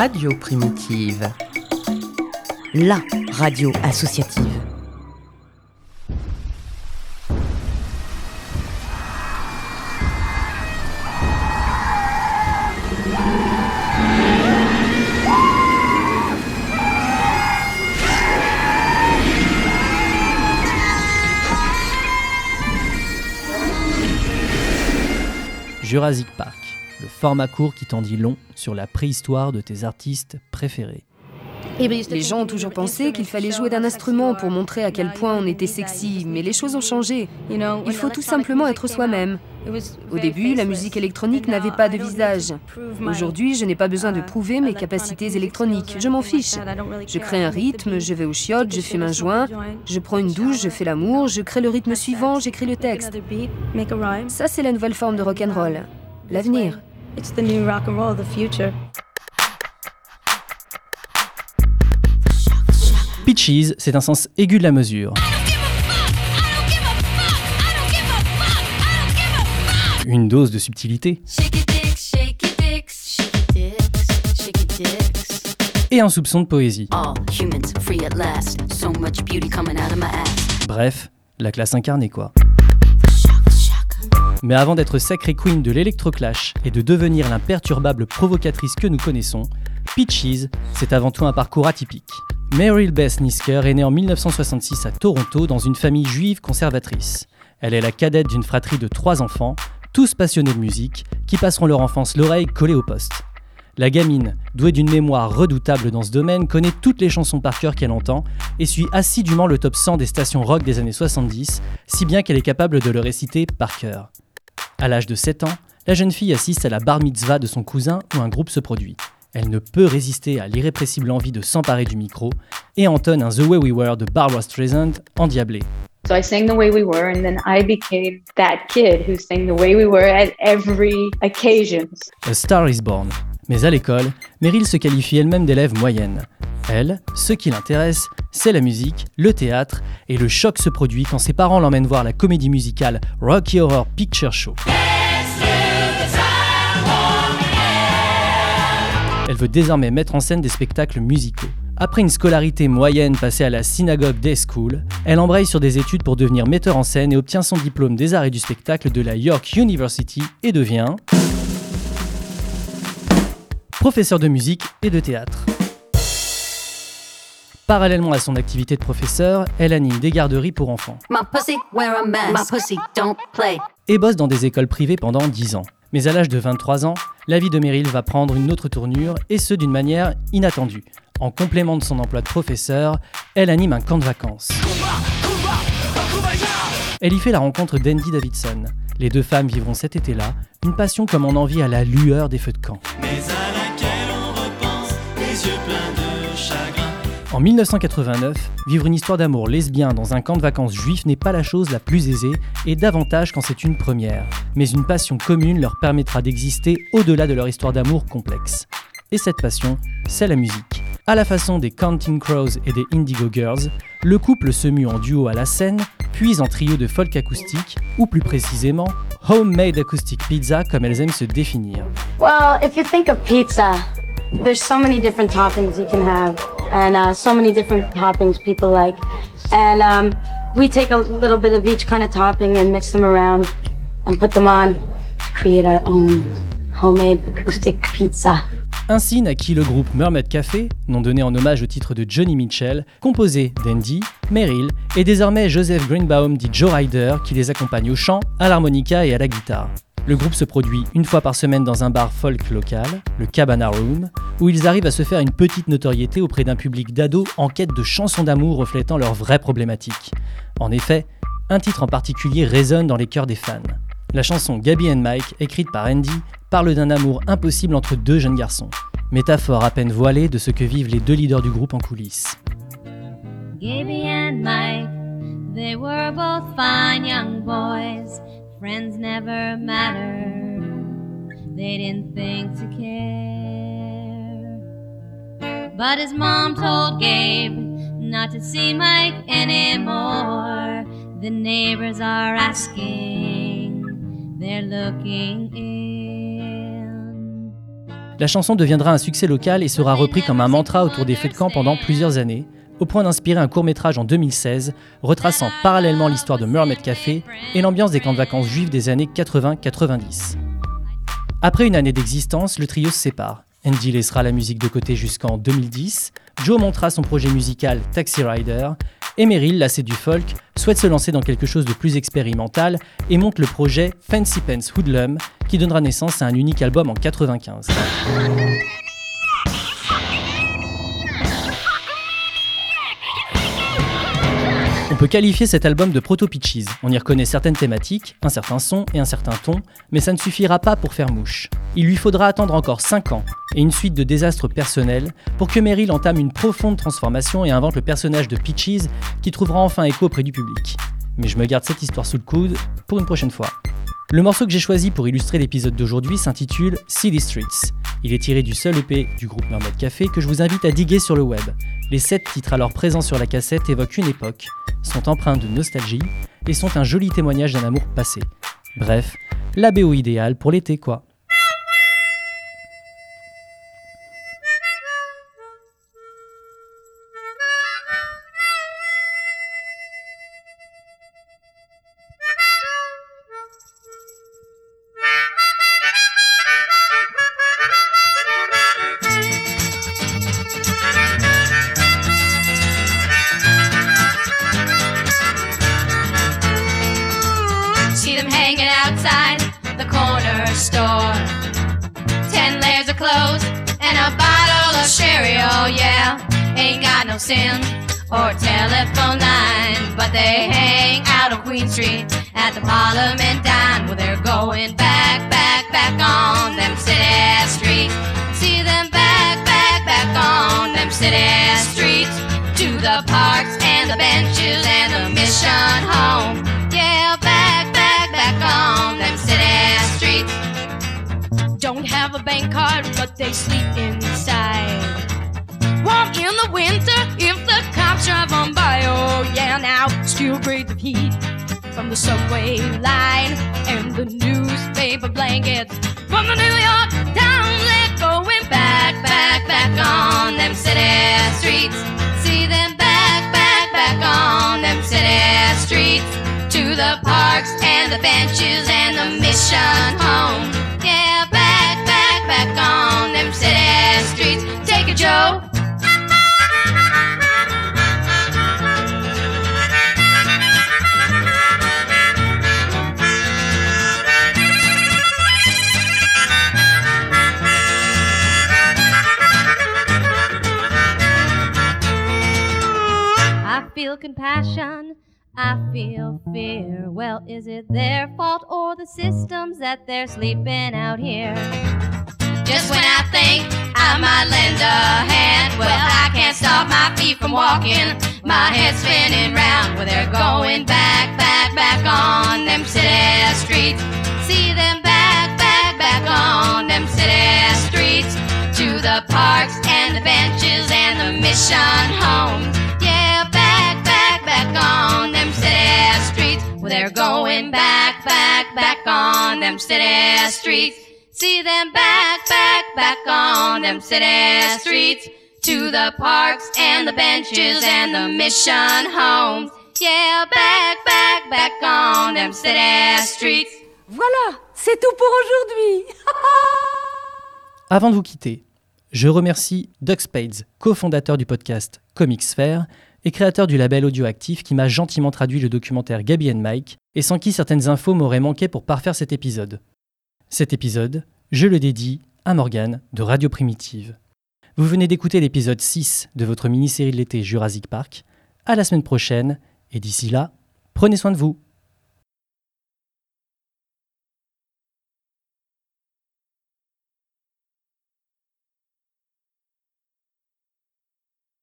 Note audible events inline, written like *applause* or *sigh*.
Radio Primitive. La radio associative. Jurassic Park, le format court qui t'en dit long sur la préhistoire de tes artistes préférés. Les gens ont toujours pensé qu'il fallait jouer d'un instrument pour montrer à quel point on était sexy, mais les choses ont changé. Il faut tout simplement être soi-même. Au début, la musique électronique n'avait pas de visage. Aujourd'hui, je n'ai pas besoin de prouver mes capacités électroniques. Je m'en fiche. Je crée un rythme, je vais au chiottes, je fume un joint, je prends une douche, je fais l'amour, je crée le rythme suivant, j'écris le texte. Ça, c'est la nouvelle forme de rock'n'roll. L'avenir. Pitches, c'est un sens aigu de la mesure. Une dose de subtilité. Et un soupçon de poésie. Bref, la classe incarnée quoi. Mais avant d'être sacrée queen de l'électroclash et de devenir l'imperturbable provocatrice que nous connaissons, Peaches, c'est avant tout un parcours atypique. Meryl Beth Nisker est née en 1966 à Toronto dans une famille juive conservatrice. Elle est la cadette d'une fratrie de trois enfants, tous passionnés de musique, qui passeront leur enfance l'oreille collée au poste. La gamine, douée d'une mémoire redoutable dans ce domaine, connaît toutes les chansons par cœur qu'elle entend et suit assidûment le top 100 des stations rock des années 70, si bien qu'elle est capable de le réciter par cœur. À l'âge de 7 ans, la jeune fille assiste à la bar mitzvah de son cousin où un groupe se produit. Elle ne peut résister à l'irrépressible envie de s'emparer du micro et entonne un The Way We Were de Barbara Streisand endiablé. So I sang The Way We Were, and then I became that kid who sang The Way We Were at every occasion. A Star is Born. Mais à l'école, Meryl se qualifie elle-même d'élève moyenne. Elle, ce qui l'intéresse, c'est la musique, le théâtre, et le choc se produit quand ses parents l'emmènent voir la comédie musicale Rocky Horror Picture Show. Elle veut désormais mettre en scène des spectacles musicaux. Après une scolarité moyenne passée à la synagogue Day School, elle embraye sur des études pour devenir metteur en scène et obtient son diplôme des arts et du spectacle de la York University et devient professeur de musique et de théâtre. Parallèlement à son activité de professeur, elle anime des garderies pour enfants et bosse dans des écoles privées pendant 10 ans. Mais à l'âge de 23 ans, la vie de Meryl va prendre une autre tournure et ce d'une manière inattendue. En complément de son emploi de professeur, elle anime un camp de vacances. Elle y fait la rencontre d'Andy Davidson. Les deux femmes vivront cet été-là une passion comme on en vit à la lueur des feux de camp. En 1989, vivre une histoire d'amour lesbien dans un camp de vacances juif n'est pas la chose la plus aisée, et davantage quand c'est une première. Mais une passion commune leur permettra d'exister au-delà de leur histoire d'amour complexe. Et cette passion, c'est la musique. À la façon des Counting Crows et des Indigo Girls, le couple se mue en duo à la scène, puis en trio de folk acoustique, ou plus précisément, homemade acoustic pizza comme elles aiment se définir. Well, if you think of pizza, there's so many different toppings you can have, and uh, so many different toppings people like. And um, we take a little bit of each kind of topping and mix them around and put them on to create our own homemade acoustic pizza. Ainsi naquit le groupe Mermaid Café, nom donné en hommage au titre de Johnny Mitchell, composé d'Andy, Meryl et désormais Joseph Greenbaum dit Joe Ryder qui les accompagne au chant, à l'harmonica et à la guitare. Le groupe se produit une fois par semaine dans un bar folk local, le Cabana Room, où ils arrivent à se faire une petite notoriété auprès d'un public d'ados en quête de chansons d'amour reflétant leurs vraies problématiques. En effet, un titre en particulier résonne dans les cœurs des fans. La chanson Gabby and Mike, écrite par Andy, parle d'un amour impossible entre deux jeunes garçons. Métaphore à peine voilée de ce que vivent les deux leaders du groupe en coulisses. Gabby and Mike, they were both fine young. Friends never mattered. They didn't think to care. But his mom told Gabe not to see Mike anymore. The neighbors are asking, they're looking in. La chanson deviendra un succès local et sera repris comme un mantra autour des feux de camp pendant plusieurs années, au point d'inspirer un court métrage en 2016, retraçant parallèlement l'histoire de Mermaid Café et l'ambiance des camps de vacances juifs des années 80-90. Après une année d'existence, le trio se sépare. Andy laissera la musique de côté jusqu'en 2010, Joe montera son projet musical Taxi Rider, et Meryl, du folk, souhaite se lancer dans quelque chose de plus expérimental et monte le projet Fancy Pants Hoodlum, qui donnera naissance à un unique album en 95. On peut qualifier cet album de proto-pitches. On y reconnaît certaines thématiques, un certain son et un certain ton, mais ça ne suffira pas pour faire mouche. Il lui faudra attendre encore 5 ans et une suite de désastres personnels pour que Meryl entame une profonde transformation et invente le personnage de Peaches qui trouvera enfin écho auprès du public. Mais je me garde cette histoire sous le coude pour une prochaine fois. Le morceau que j'ai choisi pour illustrer l'épisode d'aujourd'hui s'intitule City Streets. Il est tiré du seul EP du groupe Mermaid Café que je vous invite à diguer sur le web. Les sept titres alors présents sur la cassette évoquent une époque, sont empreints de nostalgie et sont un joli témoignage d'un amour passé. Bref, la BO idéale pour l'été quoi. Store. Ten layers of clothes and a bottle of sherry, oh yeah. Ain't got no sin or telephone line, but they hang out on Queen Street at the Parliament dine where they're going back, back, back on them city streets. See them back, back, back on them city streets to the parks and the benches and the mission home. A bank card, but they sleep inside. Warm in the winter if the cops drive on by. Oh, yeah, now still breathe the heat from the subway line and the newspaper blankets from the New York. They're going back, back, back on them city streets. See them back, back, back on them city streets to the parks and the benches and the mission home. I feel compassion. I feel fear. Well, is it their fault or the systems that they're sleeping out here? Just when I think I might lend a hand, well, I can't stop my feet from walking. My head's spinning round where they're going back, back, back on them city streets. See them back, back, back on them city streets to the parks and the benches and the mission homes. Yeah, back, back, back on them city streets. Well, they're going back, back, back on them city streets. See them back, back, back on them city streets to the parks and the benches and the mission homes. Yeah, back, back, back on them city streets. Voilà, c'est tout pour aujourd'hui. *laughs* Avant de vous quitter, je remercie Doug Spades, cofondateur du podcast Comics Sphere et créateur du label audioactif qui m'a gentiment traduit le documentaire Gabi and Mike et sans qui certaines infos m'auraient manqué pour parfaire cet épisode. Cet épisode, je le dédie à Morgane de Radio Primitive. Vous venez d'écouter l'épisode 6 de votre mini-série de l'été Jurassic Park. À la semaine prochaine et d'ici là, prenez soin de vous.